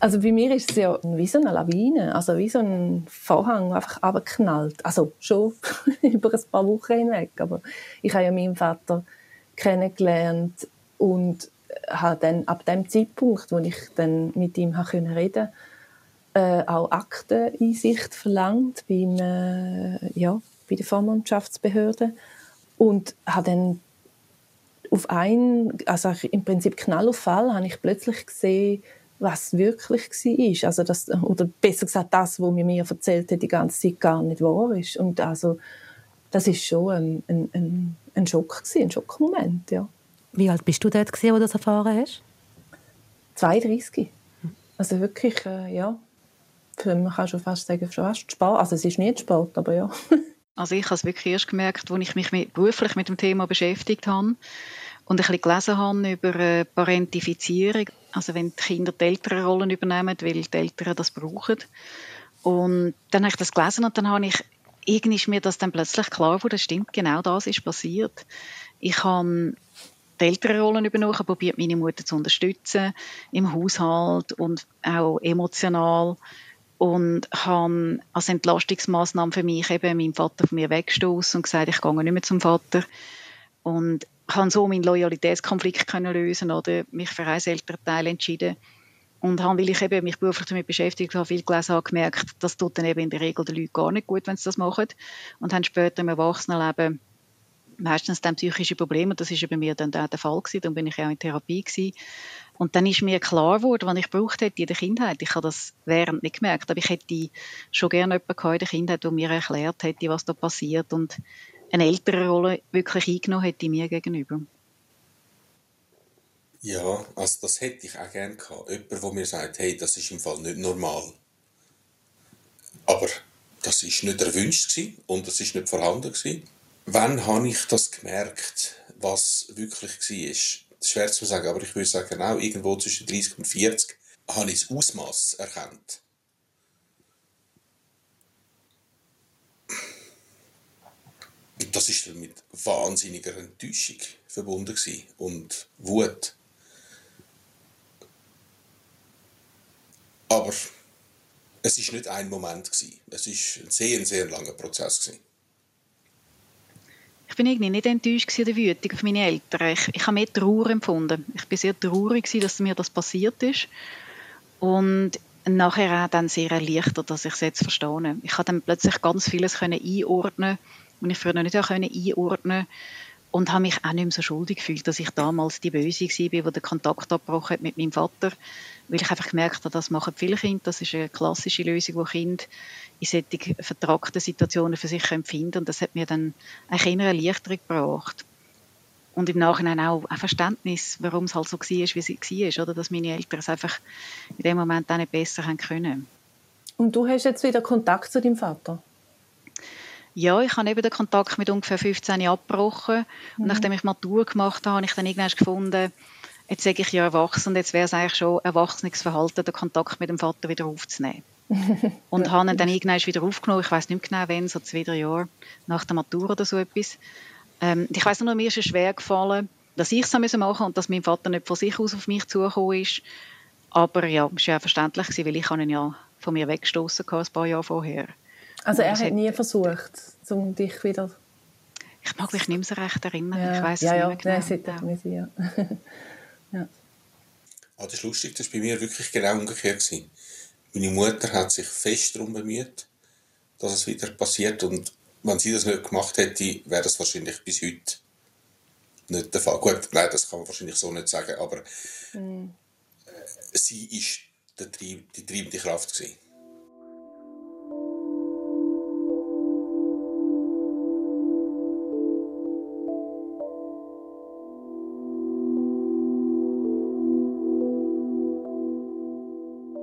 Also bei mir ist es ja wie so eine Lawine, also wie so ein Vorhang, der einfach abknallt. Also schon über ein paar Wochen hinweg. Aber ich habe ja meinen Vater kennengelernt und habe dann ab dem Zeitpunkt, wo ich dann mit ihm reden konnte, äh, auch Akteneinsicht verlangt beim, äh, ja, bei der Vormundschaftsbehörde und habe dann auf einen, also im Prinzip Knall auf Fall, habe ich plötzlich gesehen, was wirklich war. Also das, oder besser gesagt, das, was mir mir erzählt hat, die ganze Zeit gar nicht wahr ist. Und also, das ist schon ein, ein, ein, ein Schock gewesen, ein Schockmoment, ja. Wie alt bist du dort, gewesen, wo du das erfahren hast? 32. Also wirklich, äh, ja. Man kann schon fast sagen, schon fast Sport. Also es ist nicht Sport, aber ja. also ich habe es wirklich erst gemerkt, als ich mich mit, beruflich mit dem Thema beschäftigt habe und ein bisschen gelesen habe über äh, Parentifizierung, also wenn die Kinder die Elternrollen übernehmen, weil die Eltern das brauchen. Und dann habe ich das gelesen und dann habe ich, irgendwie ist mir das dann plötzlich klar das stimmt, genau das ist passiert. Ich habe die Elternrollen übernommen, habe probiert, meine Mutter zu unterstützen, im Haushalt und auch emotional und habe als Entlastungsmaßnahme für mich eben meinen Vater von mir weggestoßen und gesagt, ich gehe nicht mehr zum Vater und habe so meinen Loyalitätskonflikt können lösen oder mich für ein Elternteil entschieden. Und habe, weil ich eben mich beruflich damit beschäftigt habe, viel gelesen habe, gemerkt, das tut dann eben in der Regel den Leuten gar nicht gut, wenn sie das machen. Und haben später im Erwachsenenleben meistens dann psychische Probleme. Und das ist bei mir dann der Fall gewesen. Dann bin ich auch in Therapie gewesen. Und dann ist mir klar geworden, was ich braucht hätte in der Kindheit. Ich habe das während nicht gemerkt, aber ich hätte schon gerne jemanden in der Kindheit, der mir erklärt hätte, was da passiert. Und eine ältere Rolle wirklich eingenommen hätte mir gegenüber. Ja, also das hätte ich auch gerne gehabt. Jemand, der mir sagt, hey, das ist im Fall nicht normal. Aber das ist nicht erwünscht und das ist nicht vorhanden gewesen. Wann habe ich das gemerkt, was wirklich war? Das ist schwer zu sagen, aber ich würde sagen, genau irgendwo zwischen 30 und 40 habe ich das Ausmaß erkannt. Das ist dann mit wahnsinniger Enttäuschung verbunden gewesen und Wut. Aber es ist nicht ein Moment gewesen. Es ist ein sehr, sehr langer Prozess gewesen. Ich bin irgendwie nicht enttäuscht oder wütend auf meine Eltern. Ich, ich habe mehr Trauer empfunden. Ich bin sehr traurig gewesen, dass mir das passiert ist. Und nachher auch dann sehr erleichtert, dass ich es jetzt verstehe. Ich habe dann plötzlich ganz vieles einordnen und ich früher nicht einordnen konnte. Und habe mich auch nicht mehr so schuldig gefühlt, dass ich damals die Böse war, die den Kontakt abgebrochen hat mit meinem Vater. Weil ich einfach gemerkt habe, das machen viele Kinder. Das ist eine klassische Lösung, die Kinder in solchen vertragten Situationen für sich empfinden. Und das hat mir dann eine eine Erleichterung gebracht. Und im Nachhinein auch ein Verständnis, warum es halt so war, wie es war. Oder? Dass meine Eltern es einfach in dem Moment auch nicht besser haben können. Und du hast jetzt wieder Kontakt zu deinem Vater? Ja, ich habe eben den Kontakt mit ungefähr 15 Jahren abgebrochen. Und mhm. nachdem ich Matur gemacht habe, habe ich dann irgendwann gefunden, jetzt sage ich ja erwachsen und jetzt wäre es eigentlich schon erwachsenes Verhalten, den Kontakt mit dem Vater wieder aufzunehmen. und ja. habe ihn dann irgendwann wieder aufgenommen. Ich weiß nicht genau wann, so zwei, drei Jahre nach der Matur oder so etwas. Ähm, ich weiß nur, mir ist es schwer gefallen, dass ich es machen musste und dass mein Vater nicht von sich aus auf mich zugekommen ist. Aber ja, es war ja verständlich, weil ich ihn ja von mir weggestoßen ein paar Jahre vorher. Also er hat nie versucht, um dich wieder... Ich mag mich nicht mehr so recht erinnern. Ja. Ich weiß ja, es ja, nicht mehr genau. Nein, nicht, ja. ja. Ah, das ist lustig, das war bei mir wirklich genau umgekehrt. Gewesen. Meine Mutter hat sich fest darum bemüht, dass es wieder passiert und wenn sie das nicht gemacht hätte, wäre das wahrscheinlich bis heute nicht der Fall. Gut, nein, das kann man wahrscheinlich so nicht sagen, aber mhm. sie ist die treibende Kraft gewesen.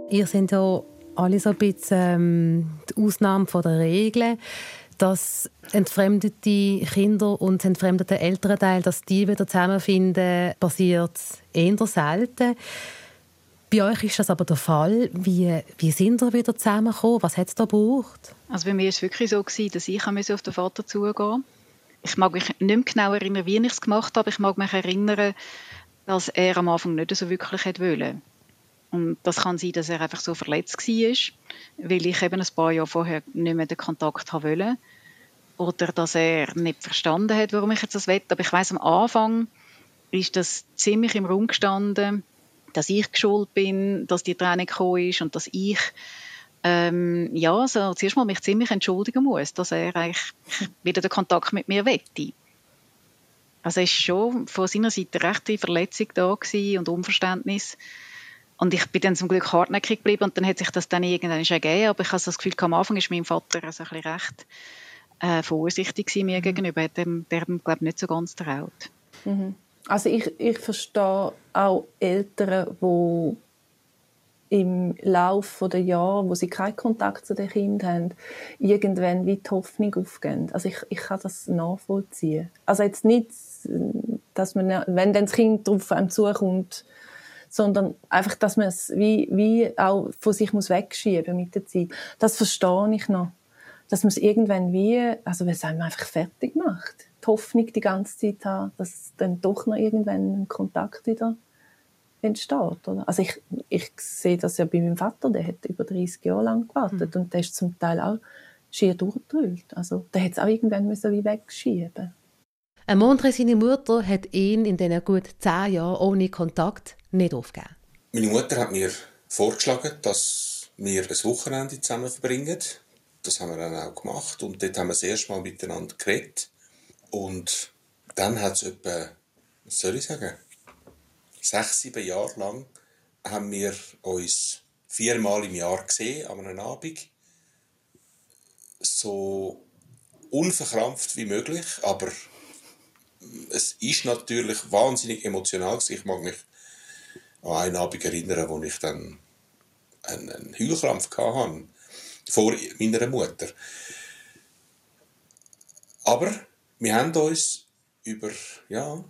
Ihr seid ja alle so ein bisschen ähm, die Ausnahme von der Regel, dass entfremdete Kinder und entfremdete Elternteile, dass die wieder zusammenfinden, passiert eher selten. Bei euch ist das aber der Fall. Wie, wie sind ihr wieder zusammengekommen? Was hat es da gebraucht? Also bei mir war es wirklich so, gewesen, dass ich auf den Vater zugehen Ich mag mich nicht mehr genau erinnern, wie ich es gemacht habe. Ich mag mich erinnern, dass er am Anfang nicht so wirklich wollte. Und das kann sein, dass er einfach so verletzt war, weil ich eben ein paar Jahre vorher nicht mehr den Kontakt wollte. Oder dass er nicht verstanden hat, warum ich jetzt das will. Aber ich weiß am Anfang ist das ziemlich im Raum gestanden, dass ich geschuld bin, dass die Training gekommen ist und dass ich ähm, ja, also zuerst mal mich ziemlich entschuldigen muss, dass er eigentlich wieder den Kontakt mit mir wette. Also es war schon von seiner Seite recht viel Verletzung da und Unverständnis. Und ich bin dann zum Glück hartnäckig geblieben und dann hat sich das dann irgendwann schon ergeben. Aber ich habe das Gefühl, am Anfang ist mein Vater also ein bisschen recht äh, vorsichtig mir mhm. gegenüber. Er hat dem, der glaube ich, nicht so ganz traut. Mhm. Also ich, ich verstehe auch Eltern, die im Laufe der Jahre, wo sie keinen Kontakt zu den Kindern haben, irgendwann wie die Hoffnung aufgehen. Also ich, ich kann das nachvollziehen. Also jetzt nicht, dass man, wenn dann das Kind auf einem zukommt, sondern einfach, dass man es wie, wie auch von sich muss wegschieben mit der Zeit. Das verstehe ich noch. Dass man es irgendwann wie, also wenn es einem einfach fertig macht. Die Hoffnung die ganze Zeit haben, dass dann doch noch irgendwann ein Kontakt wieder entsteht. Oder? Also ich, ich sehe das ja bei meinem Vater, der hat über 30 Jahre lang gewartet mhm. und der ist zum Teil auch schier durchgedrückt. Also der hat es auch irgendwann müssen wie wegschieben ein Mondre, seine Mutter, hat ihn in diesen gut zehn Jahren ohne Kontakt nicht aufgegeben. Meine Mutter hat mir vorgeschlagen, dass wir ein Wochenende zusammen verbringen. Das haben wir dann auch gemacht und dort haben wir das erste Mal miteinander geredet. Und dann hat es etwa, was soll ich sagen, sechs, sieben Jahre lang haben wir uns viermal im Jahr gesehen, an einem Abend. So unverkrampft wie möglich, aber es ist natürlich wahnsinnig emotional. Ich mag mich an einen Abend erinnern, wo ich dann einen, einen Heulkrampf hatte vor meiner Mutter. Aber wir haben uns über ja,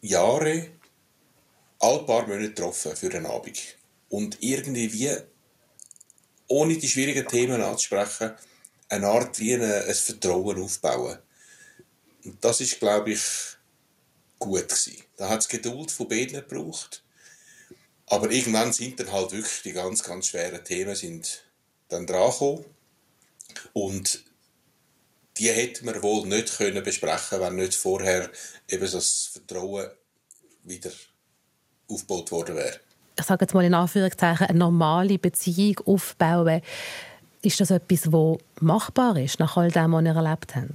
Jahre, alle paar Monate getroffen für einen Abend. Und irgendwie, ohne die schwierigen Themen anzusprechen, eine Art wie ein, ein Vertrauen aufbauen. Und das ist, glaube ich, gut gewesen. Da hat es Geduld von beiden gebraucht. Aber irgendwann sind dann halt wirklich die ganz, ganz schweren Themen sind dann dran. Und die hätte man wohl nicht können besprechen wenn nicht vorher eben das Vertrauen wieder aufgebaut worden wäre. Ich sage jetzt mal in Anführungszeichen, eine normale Beziehung aufbauen. Ist das etwas, das machbar ist, nach all dem, was ihr erlebt habt?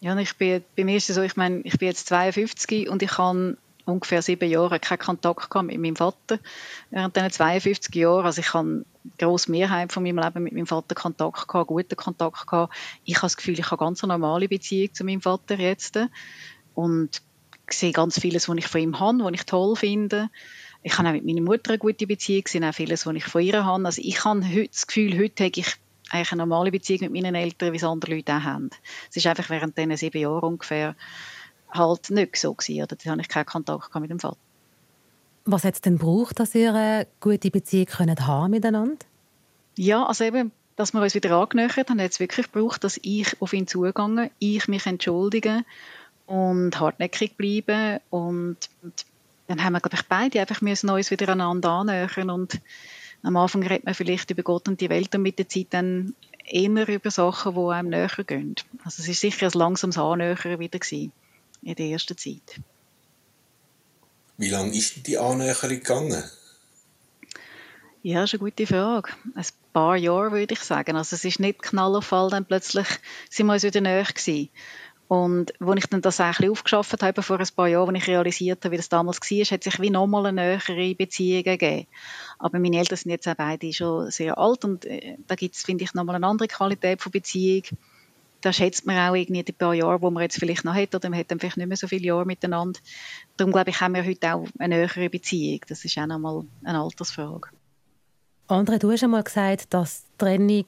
Ja, ich bin, bei mir ist es so, ich meine, ich bin jetzt 52 und ich habe ungefähr sieben Jahre keinen Kontakt mit meinem Vater während diesen 52 Jahren. Also ich habe grosse Mehrheit von meinem Leben mit meinem Vater Kontakt gehabt, guten Kontakt gehabt. Ich habe das Gefühl, ich habe ganz eine normale Beziehung zu meinem Vater jetzt und sehe ganz vieles, was ich von ihm habe, was ich toll finde. Ich habe auch mit meiner Mutter eine gute Beziehung, sehe auch vieles, was ich von ihr habe. Also ich habe heute das Gefühl, heute habe ich eigentlich eine normale Beziehung mit meinen Eltern, wie es andere Leute auch haben. Es ist einfach während diesen sieben Jahren ungefähr halt nicht so gewesen, oder da hatte ich keinen Kontakt mit dem Vater. Was hat es denn gebraucht, dass ihr eine gute Beziehung könnt haben miteinander? Ja, also eben, dass wir uns wieder angenähert haben, hat es wirklich gebraucht, dass ich auf ihn zugegangen, ich mich entschuldige und hartnäckig bleibe und, und dann haben wir, glaube ich, beide einfach müssen uns wieder aneinander annähern und am Anfang redet man vielleicht über Gott und die Welt und mit der Zeit dann eher über Sachen, die einem näher gehen. Also es war sicher ein langsames Annähern wieder gewesen, in der ersten Zeit. Wie lange ist die Annäherung gegangen? Ja, das ist eine gute Frage. Ein paar Jahre würde ich sagen. Also es ist nicht Knallerfall, dann plötzlich sind wir uns wieder näher gewesen. Und als ich dann das eigentlich aufgeschafft habe, vor ein paar Jahren, als ich realisiert habe, wie das damals war, hat sich wie nochmal eine nähere Beziehung gegeben. Aber meine Eltern sind jetzt auch beide schon sehr alt und äh, da gibt es, finde ich, nochmal eine andere Qualität von Beziehung. Da schätzt man auch irgendwie die paar Jahre, die man jetzt vielleicht noch hat, oder man hat dann vielleicht nicht mehr so viele Jahre miteinander. Darum glaube ich, haben wir heute auch eine nähere Beziehung. Das ist auch nochmal eine Altersfrage. Andre, du hast einmal gesagt, dass Trennung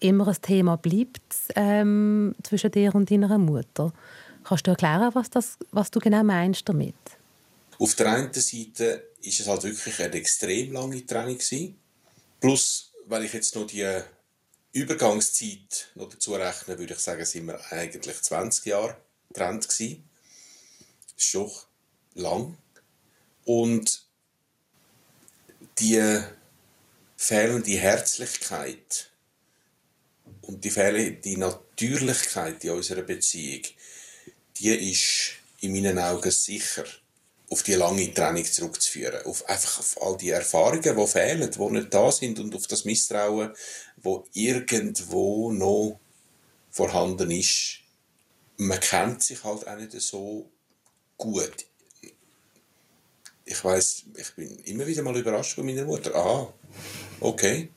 immer ein Thema bleibt ähm, zwischen dir und deiner Mutter. Kannst du erklären, was, das, was du genau meinst damit? Auf der einen Seite ist es halt wirklich eine extrem lange Trennung gewesen. Plus, weil ich jetzt noch die Übergangszeit noch dazu rechne, würde ich sagen, sind wir eigentlich 20 Jahre getrennt gewesen. Das ist schon lang. Und die fehlende Herzlichkeit und die fehlende Natürlichkeit in unserer Beziehung, die ist in meinen Augen sicher auf die lange Trennung zurückzuführen. Auf einfach auf all die Erfahrungen, die fehlen, die nicht da sind und auf das Misstrauen, wo irgendwo noch vorhanden ist. Man kennt sich halt auch nicht so gut. Ich weiß, ich bin immer wieder mal überrascht von meiner Mutter. Aha, okay.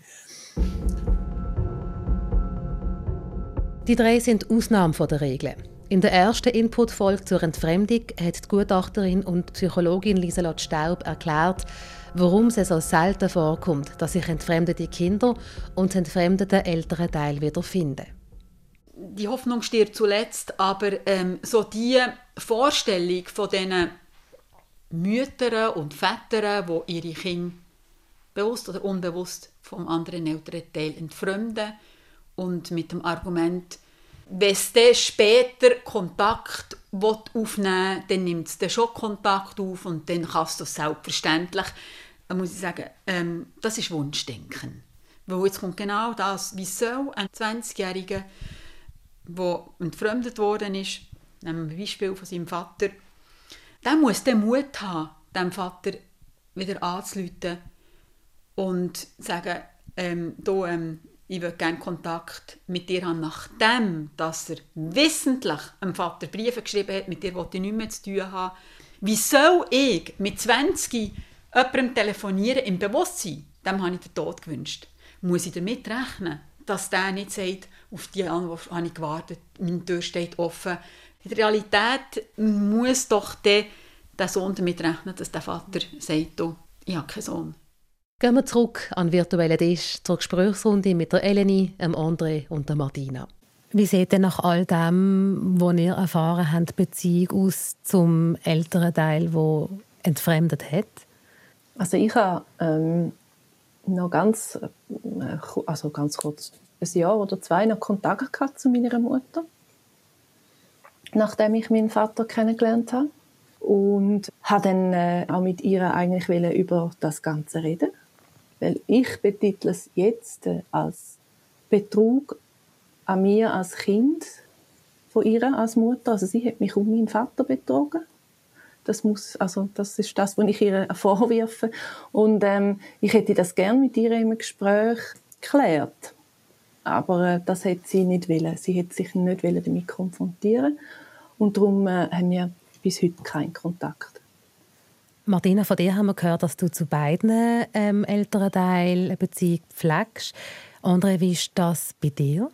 Die drei sind Ausnahmen von der Regel. In der ersten Input-Folge zur Entfremdung hat die Gutachterin und Psychologin Lieselot Staub erklärt, warum es so selten vorkommt, dass sich entfremdete Kinder und entfremdete ältere Teil wiederfinden. Die Hoffnung stirbt zuletzt, aber ähm, so die Vorstellung von diesen Müttern und Vätern, die ihre Kinder bewusst oder unbewusst vom anderen älteren Teil entfremden und mit dem Argument, wenn es später Kontakt aufnehmen will, dann nimmt es schon Kontakt auf und dann kannst du es selbstverständlich. Muss ich sagen, ähm, das ist Wunschdenken. Weil jetzt kommt genau das, wie soll ein 20-Jähriger, der entfremdet worden ist, nehmen wir ein Beispiel von seinem Vater, der muss den Mut haben, dem Vater wieder anzuleiten und sagen, ähm, du, ähm, ich würde gerne Kontakt mit dir haben, nachdem dass er wissentlich dem Vater Briefe geschrieben hat, mit dir wollte ich nichts mehr zu tun haben. Wie soll ich mit 20 jemandem telefonieren im Bewusstsein? Dem habe ich den Tod gewünscht. Muss ich damit rechnen, dass der nicht sagt, auf die Antwort habe ich gewartet, meine Tür steht offen. In der Realität muss doch der, Sohn damit rechnen, dass der Vater sagt, ich habe keinen Sohn. Gehen wir zurück an den virtuellen Tisch zur Gesprächsrunde mit der Eleni, dem André und der Martina. Wie sieht denn nach all dem, was ihr erfahren habt, die Beziehung aus zum älteren Teil, der entfremdet hat? Also ich habe ähm, noch ganz, äh, also ganz kurz, ein Jahr oder zwei noch Kontakt gehabt zu meiner Mutter, nachdem ich meinen Vater kennengelernt habe und habe dann äh, auch mit ihr eigentlich über das Ganze reden weil ich betitle es jetzt äh, als Betrug an mir als Kind von ihr als Mutter. Also sie hat mich um meinen Vater betrogen. Das muss, also das ist das, was ich ihr vorwerfe. Und ähm, ich hätte das gern mit ihr im Gespräch geklärt. Aber äh, das hat sie nicht wollen. Sie hat sich nicht damit konfrontieren. Und darum äh, haben wir bis heute keinen Kontakt. Martina, von dir haben wir gehört, dass du zu beiden ähm, älteren Teilen eine Beziehung pflegst. André, wie ist das bei dir?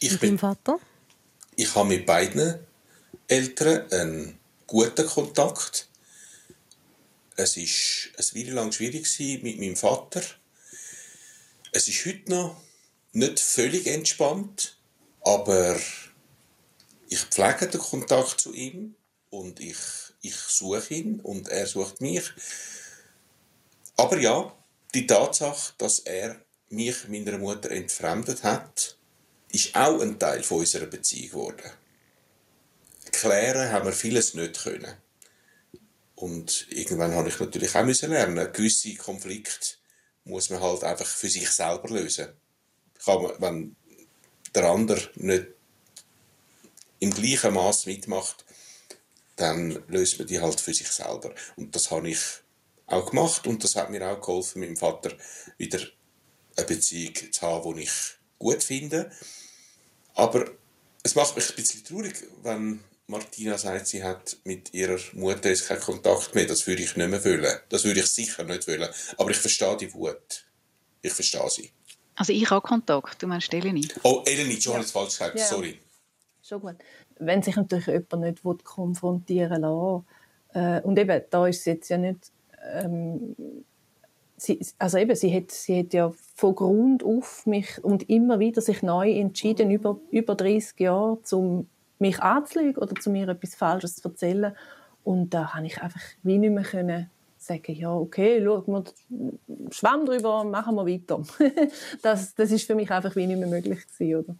Ich mit bin, deinem Vater? Ich habe mit beiden Eltern einen guten Kontakt. Es war eine Weile lang schwierig mit meinem Vater. Es ist heute noch nicht völlig entspannt, aber ich pflege den Kontakt zu ihm und ich ich suche ihn und er sucht mich. Aber ja, die Tatsache, dass er mich meiner Mutter entfremdet hat, ist auch ein Teil von unserer Beziehung geworden. Klären haben wir vieles nicht können. Und irgendwann habe ich natürlich auch lernen, gewisse Konflikte muss man halt einfach für sich selber lösen. Kann man, wenn der andere nicht im gleichen Maß mitmacht, dann löst man die halt für sich selber. Und das habe ich auch gemacht und das hat mir auch geholfen, meinem Vater wieder eine Beziehung zu haben, die ich gut finde. Aber es macht mich ein bisschen traurig, wenn Martina sagt, sie hat mit ihrer Mutter jetzt keinen Kontakt mehr. Das würde ich nicht mehr wollen. Das würde ich sicher nicht wollen. Aber ich verstehe die Wut. Ich verstehe sie. Also ich habe Kontakt, du meinst Eleni? Oh, Eleni, schon ja. falsch gesagt, ja. sorry. Schon gut. Wenn sich natürlich jemand nicht konfrontieren will, äh, und eben, da ist es jetzt ja nicht ähm, sie, also eben, sie hat, sie hat ja von Grund auf mich und immer wieder sich neu entschieden, über, über 30 Jahre, um mich anzulügen oder zu mir etwas Falsches zu erzählen. Und da habe ich einfach wie nicht mehr können sagen, ja, okay, schau, wir schwamm drüber, machen wir weiter. das, das ist für mich einfach wie nicht mehr möglich gewesen,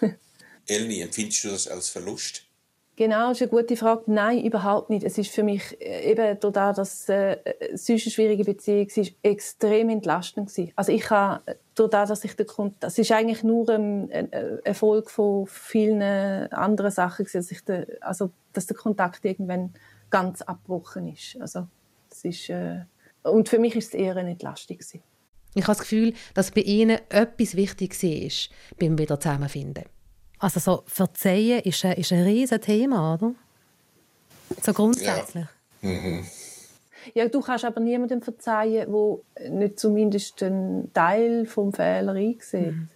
oder? Elni, empfindest du das als Verlust? Genau, das ist eine gute Frage. Nein, überhaupt nicht. Es ist für mich äh, eben dadurch, dass äh, es eine schwierige Beziehung war, extrem entlastend gewesen. Also ich habe, dadurch, dass ich den Kontakt, das ist eigentlich nur ein, ein Erfolg von vielen anderen Sachen gewesen, dass ich den, also dass der Kontakt irgendwann ganz abgebrochen ist. Also das ist äh, und für mich ist es eher eine Entlastung gewesen. Ich habe das Gefühl, dass bei Ihnen etwas wichtig war beim wieder zusammenfinden. Also so Verzeihen ist ein, ist ein riesen Thema, oder? So grundsätzlich. Ja. Mhm. Ja, du kannst aber niemandem verzeihen, der nicht zumindest einen Teil vom Fehler einsieht. Mhm.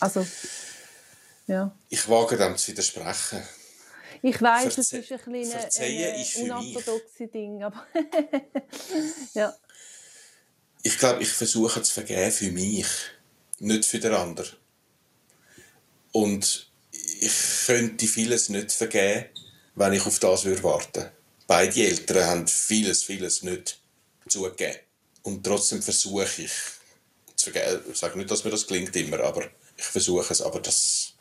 Also, ja. Ich wage dem zu widersprechen. Ich weiß, es ist ein bisschen ein unorthodoxes Ding, aber ja. Ich glaube, ich versuche zu vergeben für mich, nicht für den anderen. Und ich könnte vieles nicht vergeben, wenn ich auf das würde warten Beide Eltern haben vieles, vieles nicht zugegeben. Und trotzdem versuche ich zu vergeben. Ich sage nicht, dass mir das klingt immer, aber ich versuche es. Aber das.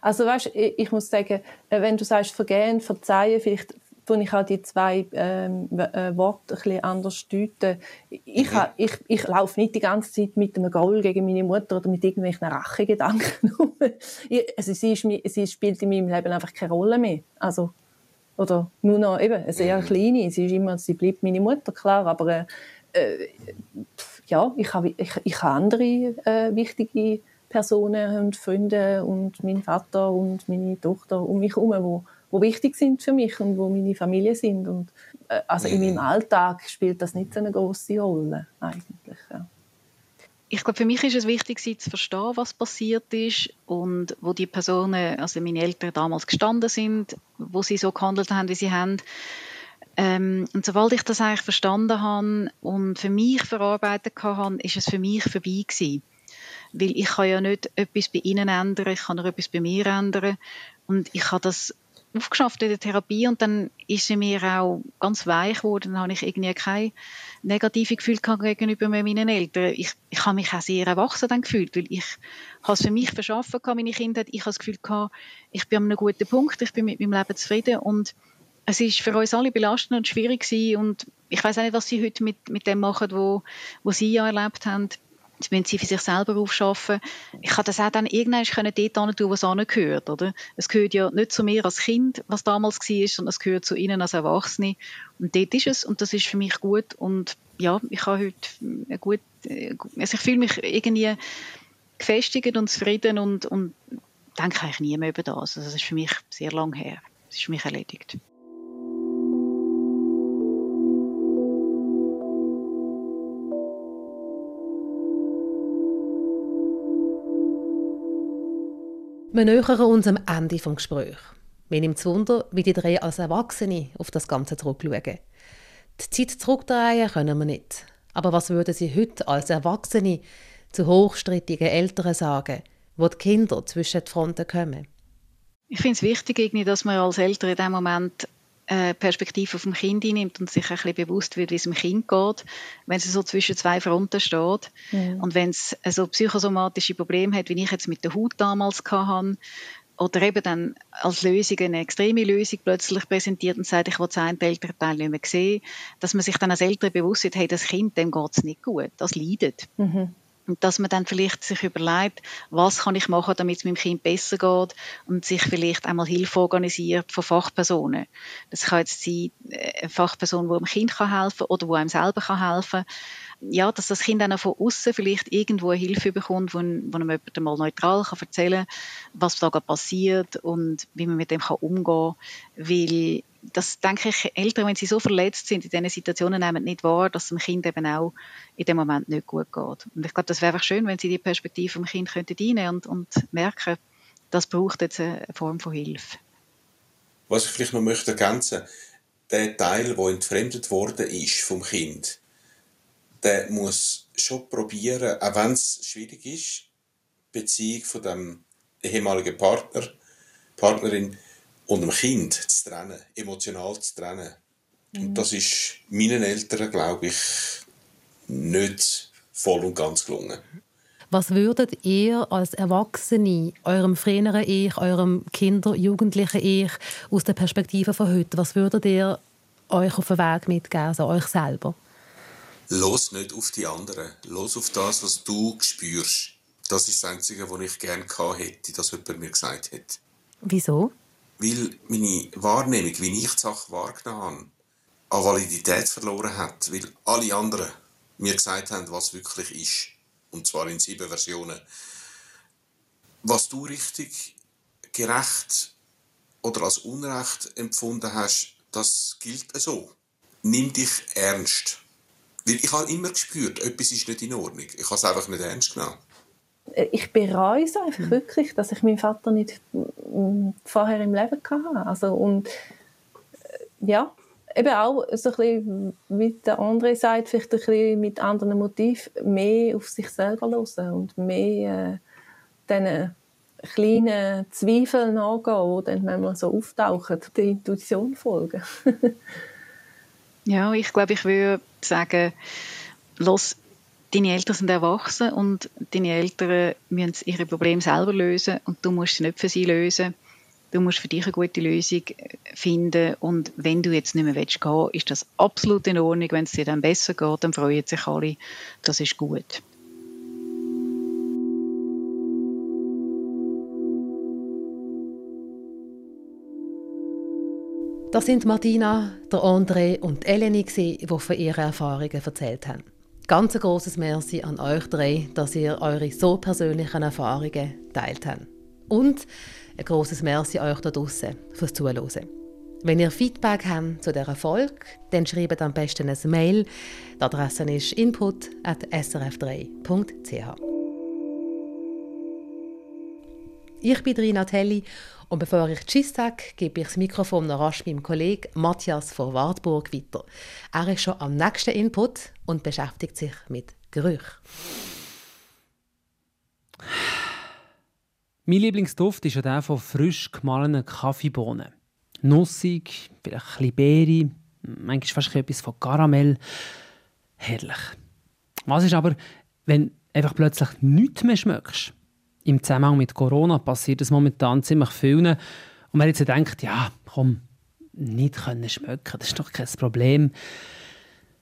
Also weißt, ich muss sagen, äh, wenn du sagst vergehen, verzeihen, vielleicht wo ich auch die zwei ähm, äh, Worte ein bisschen anders deute. Ich, mhm. ich, ich laufe nicht die ganze Zeit mit einem Groll gegen meine Mutter oder mit irgendwelchen Rachegedanken. also sie, ist, sie spielt in meinem Leben einfach keine Rolle mehr. Also, oder nur noch eben eine sehr mhm. kleine. Sie ist immer, sie bleibt meine Mutter, klar, aber äh, ja, ich habe, ich, ich habe andere äh, wichtige Personen und Freunde und meinen Vater und meine Tochter um mich herum, wo wichtig sind für mich und wo meine Familie sind. Und, äh, also in meinem Alltag spielt das nicht so eine große Rolle eigentlich. Ja. Ich glaube, für mich ist es wichtig, zu verstehen, was passiert ist und wo die Personen, also meine Eltern damals gestanden sind, wo sie so gehandelt haben, wie sie haben. Ähm, und sobald ich das eigentlich verstanden habe und für mich verarbeitet habe, ist es für mich vorbei gewesen. Weil ich kann ja nicht etwas bei ihnen ändern, ich kann nur etwas bei mir ändern. Und ich habe das aufgeschafft in der Therapie und dann ist sie mir auch ganz weich geworden. Dann habe ich irgendwie kein negatives Gefühl gegenüber meinen Eltern. Ich, ich habe mich auch sehr erwachsen dann gefühlt, weil ich habe es für mich verschaffen gehabt, meine Kindheit. Ich habe das Gefühl gehabt, ich bin an einem guten Punkt, ich bin mit meinem Leben zufrieden und es ist für uns alle belastend und schwierig gewesen und ich weiß auch nicht, was sie heute mit, mit dem machen, wo, wo sie ja erlebt haben. Jetzt müssen sie für sich selber aufschaffen. Ich kann das auch dann irgendwann können dort tun, was angehört, oder? Es gehört ja nicht zu mir als Kind, was damals war, sondern es gehört zu ihnen als Erwachsene. Und dort ist es, und das ist für mich gut. Und ja, ich habe heute gut, also ich fühle mich irgendwie gefestigt und zufrieden und, und denke eigentlich nie mehr über das. Also das ist für mich sehr lang her. Das ist für mich erledigt. Wir nähern uns am Ende des Gesprächs. Mir nimmt es Wunder, wie die drei als Erwachsene auf das Ganze zurückschauen. Die Zeit zurückdrehen können wir nicht. Aber was würden Sie heute als Erwachsene zu hochstrittigen Eltern sagen, wo die Kinder zwischen die Fronten kommen? Ich finde es wichtig, dass man als Eltern in dem Moment äh, Perspektive vom Kind einnimmt und sich ein bisschen bewusst wird, wie es dem Kind geht, wenn es so zwischen zwei Fronten steht. Mhm. Und wenn es so psychosomatische Probleme hat, wie ich jetzt mit der Haut damals hatte, oder eben dann als Lösung eine extreme Lösung plötzlich präsentiert und sagt, ich will das eine Elternteil nicht mehr sehen, dass man sich dann als Eltern bewusst wird, hey, das Kind, dem geht es nicht gut, das leidet. Mhm. Und dass man dann vielleicht sich überlegt, was kann ich machen, damit es meinem Kind besser geht und sich vielleicht einmal Hilfe organisiert von Fachpersonen. Das kann jetzt sein, äh, eine Fachperson, die einem Kind helfen kann oder die einem selber helfen kann ja, dass das Kind dann von außen vielleicht irgendwo Hilfe bekommt, wo, wo einem jemand mal neutral kann erzählen kann, was da gerade passiert und wie man mit dem kann umgehen kann. Weil das denke ich, Eltern, wenn sie so verletzt sind in diesen Situationen, nehmen nicht wahr, dass es dem Kind eben auch in dem Moment nicht gut geht. Und ich glaube, das wäre einfach schön, wenn sie die Perspektive vom Kind könnten einnehmen und, und merken, das braucht jetzt eine Form von Hilfe. Was ich vielleicht noch möchte ergänzen, der Teil, der entfremdet worden ist vom Kind, der muss schon probieren, auch wenn es schwierig ist, die Beziehung von dem ehemaligen Partner, Partnerin und dem Kind zu trennen, emotional zu trennen. Mhm. Und das ist meinen Eltern, glaube ich, nicht voll und ganz gelungen. Was würdet ihr als Erwachsene eurem früheren Ich, eurem Kinder-, Jugendlichen Ich aus der Perspektive von heute, was würdet ihr euch auf den Weg mitgeben, also euch selber? Los nicht auf die anderen. Los auf das, was du spürst. Das ist das Einzige, was ich gerne gehabt hätte, dass jemand mir gesagt hätte. Wieso? Weil meine Wahrnehmung, wie ich die Sache wahrgenommen habe, an Validität verloren hat. Weil alle anderen mir gesagt haben, was wirklich ist. Und zwar in sieben Versionen. Was du richtig, gerecht oder als Unrecht empfunden hast, das gilt so. Nimm dich ernst. Weil ich habe immer gespürt, etwas ist nicht in Ordnung. Ich habe es einfach nicht ernst genommen. Äh, ich bereue es einfach mhm. wirklich, dass ich meinen Vater nicht mm, vorher im Leben hatte. Also, und äh, ja, eben auch so ein bisschen, wie der andere sagt, vielleicht ein bisschen mit anderen Motiven, mehr auf sich selber hören und mehr äh, diesen kleinen Zweifeln nachgehen, die dann manchmal so auftauchen, der Intuition folgen. Ja, ich glaube, ich würde sagen, los, deine Eltern sind erwachsen und deine Eltern müssen ihre Probleme selber lösen und du musst sie nicht für sie lösen. Du musst für dich eine gute Lösung finden und wenn du jetzt nicht mehr willst gehen, ist das absolut in Ordnung. Wenn es dir dann besser geht, dann freuen sich alle. Das ist gut. Das sind Martina, der André und Eleni, die von ihren Erfahrungen erzählt haben. Ganz ein grosses Merci an euch drei, dass ihr eure so persönlichen Erfahrungen teilt habt. Und ein grosses Merci euch da draußen fürs Zuhören. Wenn ihr Feedback habt zu dieser Folge, dann schreibt am besten ein Mail. Die Adresse ist input.srf3.ch. Ich bin Rina Telli und bevor ich Tschüss sage, gebe ich das Mikrofon noch rasch meinem Kollegen Matthias von Wartburg weiter. Er ist schon am nächsten Input und beschäftigt sich mit Gerüch. Mein Lieblingsduft ist ja der von frisch gemahlenen Kaffeebohnen. Nussig, vielleicht ein bisschen Beere, manchmal fast etwas von Karamell. Herrlich. Was ist aber, wenn einfach plötzlich nichts mehr schmeckst? Im Zusammenhang mit Corona passiert es momentan ziemlich vielen. Und man jetzt denkt, ja, komm, nicht können schmecken, das ist doch kein Problem.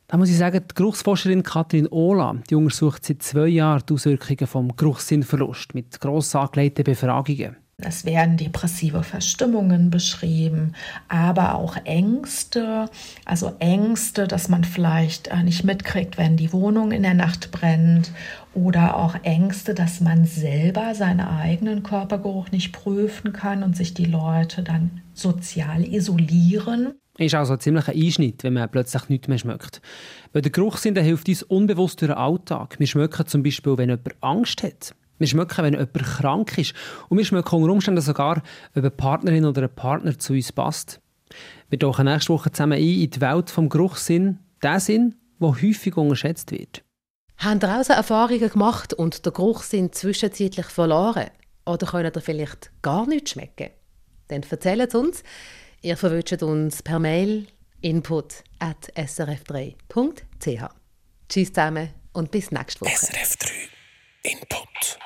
Da muss ich sagen, die Geruchsforscherin Katrin Ohla die untersucht seit zwei Jahren die Auswirkungen vom Geruchssinnverlust mit gross angelegten Befragungen. Es werden depressive Verstimmungen beschrieben, aber auch Ängste, also Ängste, dass man vielleicht äh, nicht mitkriegt, wenn die Wohnung in der Nacht brennt oder auch Ängste, dass man selber seinen eigenen Körpergeruch nicht prüfen kann und sich die Leute dann sozial isolieren. Ist also ein Einschnitt, wenn man plötzlich nichts mehr schmeckt. Weil der Geruchssinn der hilft uns unbewusst durch den Alltag. Wir schmecken zum Beispiel, wenn jemand Angst hat. Wir schmecken, wenn jemand krank ist. Und wir schmecken unter Umständen sogar, ob eine Partnerin oder ein Partner zu uns passt. Wir tauchen nächste Woche zusammen ein in die Welt des Geruchssinn, der Sinn, der häufig unterschätzt wird. Haben ihr auch Erfahrungen gemacht und den Geruchssinn zwischenzeitlich verloren? Oder könnt ihr vielleicht gar nichts schmecken? Dann erzählt uns. Ihr verwünscht uns per Mail input at srf3.ch. Tschüss zusammen und bis nächste Woche. SRF 3